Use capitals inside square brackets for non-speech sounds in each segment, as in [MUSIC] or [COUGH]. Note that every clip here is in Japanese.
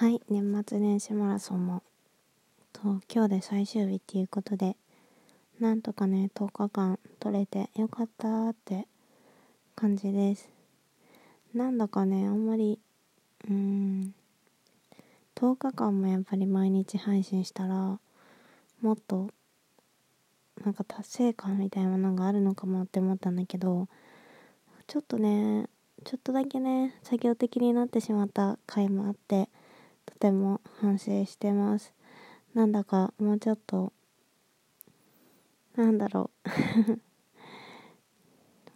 はい年末年始マラソンも。と今日で最終日っていうことでなんとかね10日間取れてよかったって感じです。なんだかねあんまりうーん10日間もやっぱり毎日配信したらもっとなんか達成感みたいなものがあるのかもって思ったんだけどちょっとねちょっとだけね作業的になってしまった回もあってても反省してます。なんだかもうちょっとなんだろう。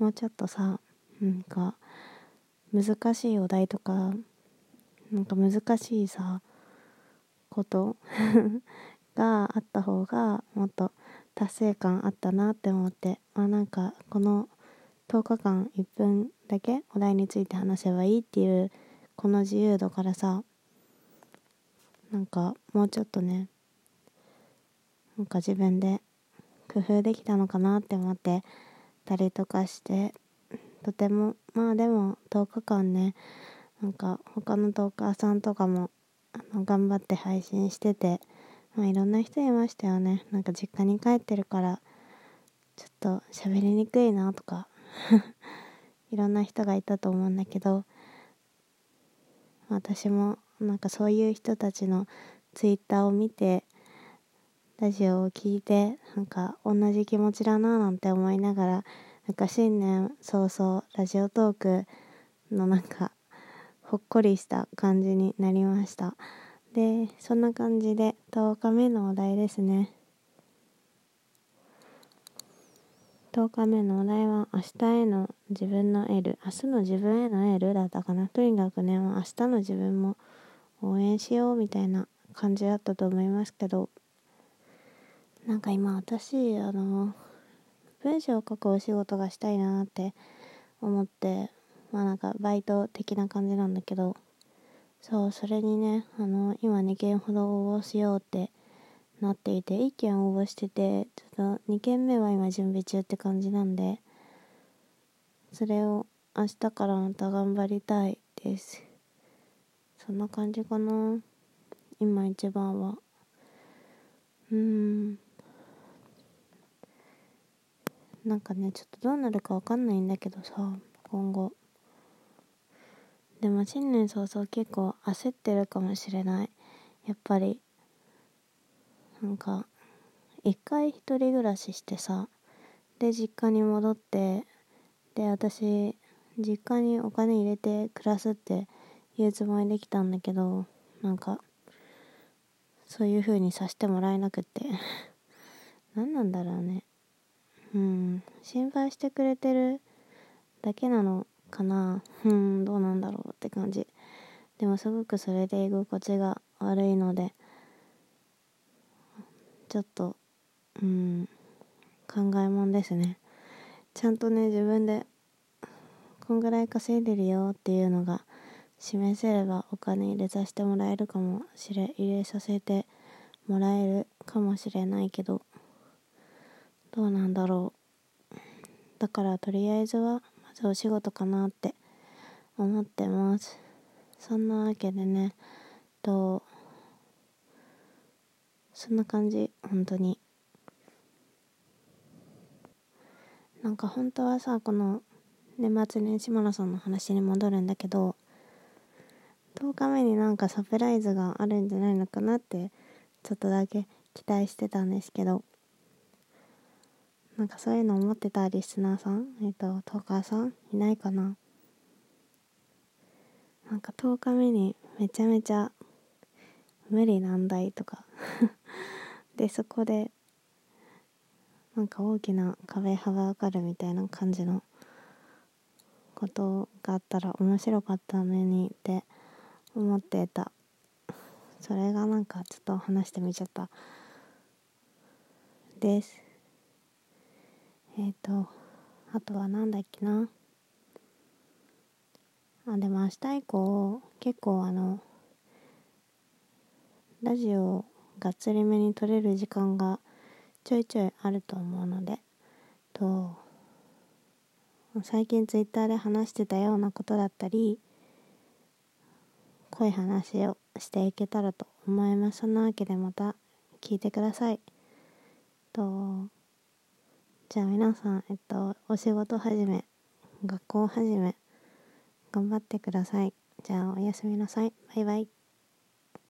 [LAUGHS] もうちょっとさなんか難しいお題とかなんか難しいさこと [LAUGHS] があった方がもっと達成感あったなって思って。あなんかこの10日間1分だけお題について話せばいいっていうこの自由度からさなんかもうちょっとねなんか自分で工夫できたのかなって思ってたりとかしてとてもまあでも10日間ねなんか他のトーカーさんとかもあの頑張って配信してて、まあ、いろんな人いましたよね。なんか実家に帰ってるからちょっと喋りにくいなとか [LAUGHS] いろんな人がいたと思うんだけど私もなんかそういう人たちのツイッターを見てラジオを聴いてなんか同じ気持ちだななんて思いながらなんか新年早々ラジオトークのなんかほっこりした感じになりました。でそんな感じで10日目のお題ですね。10日目のお題は明日への自分の L 明日の自分への L だったかな。とにかくね明日の自分も応援しようみたいな感じだったと思いますけどなんか今私あの文章を書くお仕事がしたいなって思ってまあなんかバイト的な感じなんだけどそうそれにねあの今2件ほど応募しようってなっていて1件応募しててちょっと2件目は今準備中って感じなんでそれを明日からまた頑張りたいです。そんな感じかな。今一番は。うん。なんかねちょっとどうなるかわかんないんだけどさ今後。でも新年早々結構焦ってるかもしれない。やっぱり。なんか一回一人暮らししてさで実家に戻ってで私実家にお金入れて暮らすっていうつもりできたんだけどなんかそういう風にさせてもらえなくて。[LAUGHS] 何なんだろうね。うん心配してくれてるだけなのかな。うんどうなんだろうって感じ。でもすごくそれで居心地が悪いのでちょっとうん考えもんですね。ちゃんとね自分でこんぐらい稼いでるよっていうのが示せればお金入れさせてもらえるかもしれ入れさせてもらえるかもしれないけどどうなんだろう。だからとりあえずはまずお仕事かなって思ってます。そんなわけでねとそんな感じ。本当に。なんか本当はさこの年末年始マラソンの話に戻るんだけど10日目になんかサプライズがあるんじゃないのかなってちょっとだけ期待してたんですけど。なんかそういうの思ってたリスナーさん？えっ、とトーカーさん？いないかな？なんか10日目にめちゃめちゃ無理難題とか。[LAUGHS] でそこでなんか大きな壁幅がかるみたいな感じのことがあったら面白かったのにって思ってた。それがなんかちょっと話してみちゃった。です。えっ、ー、とあとはなんだっけな。あでも明日以降結構あのラジオがっつりめに撮れる時間がちょいちょいあると思うので。と最近ツイッターで話してたようなことだったり濃い話をしていけたらと思います。そんなわけでまた聞いてください。とじゃあ皆さんえっとお仕事始め学校始め頑張ってください。じゃあおやすみなさい。バイバイ。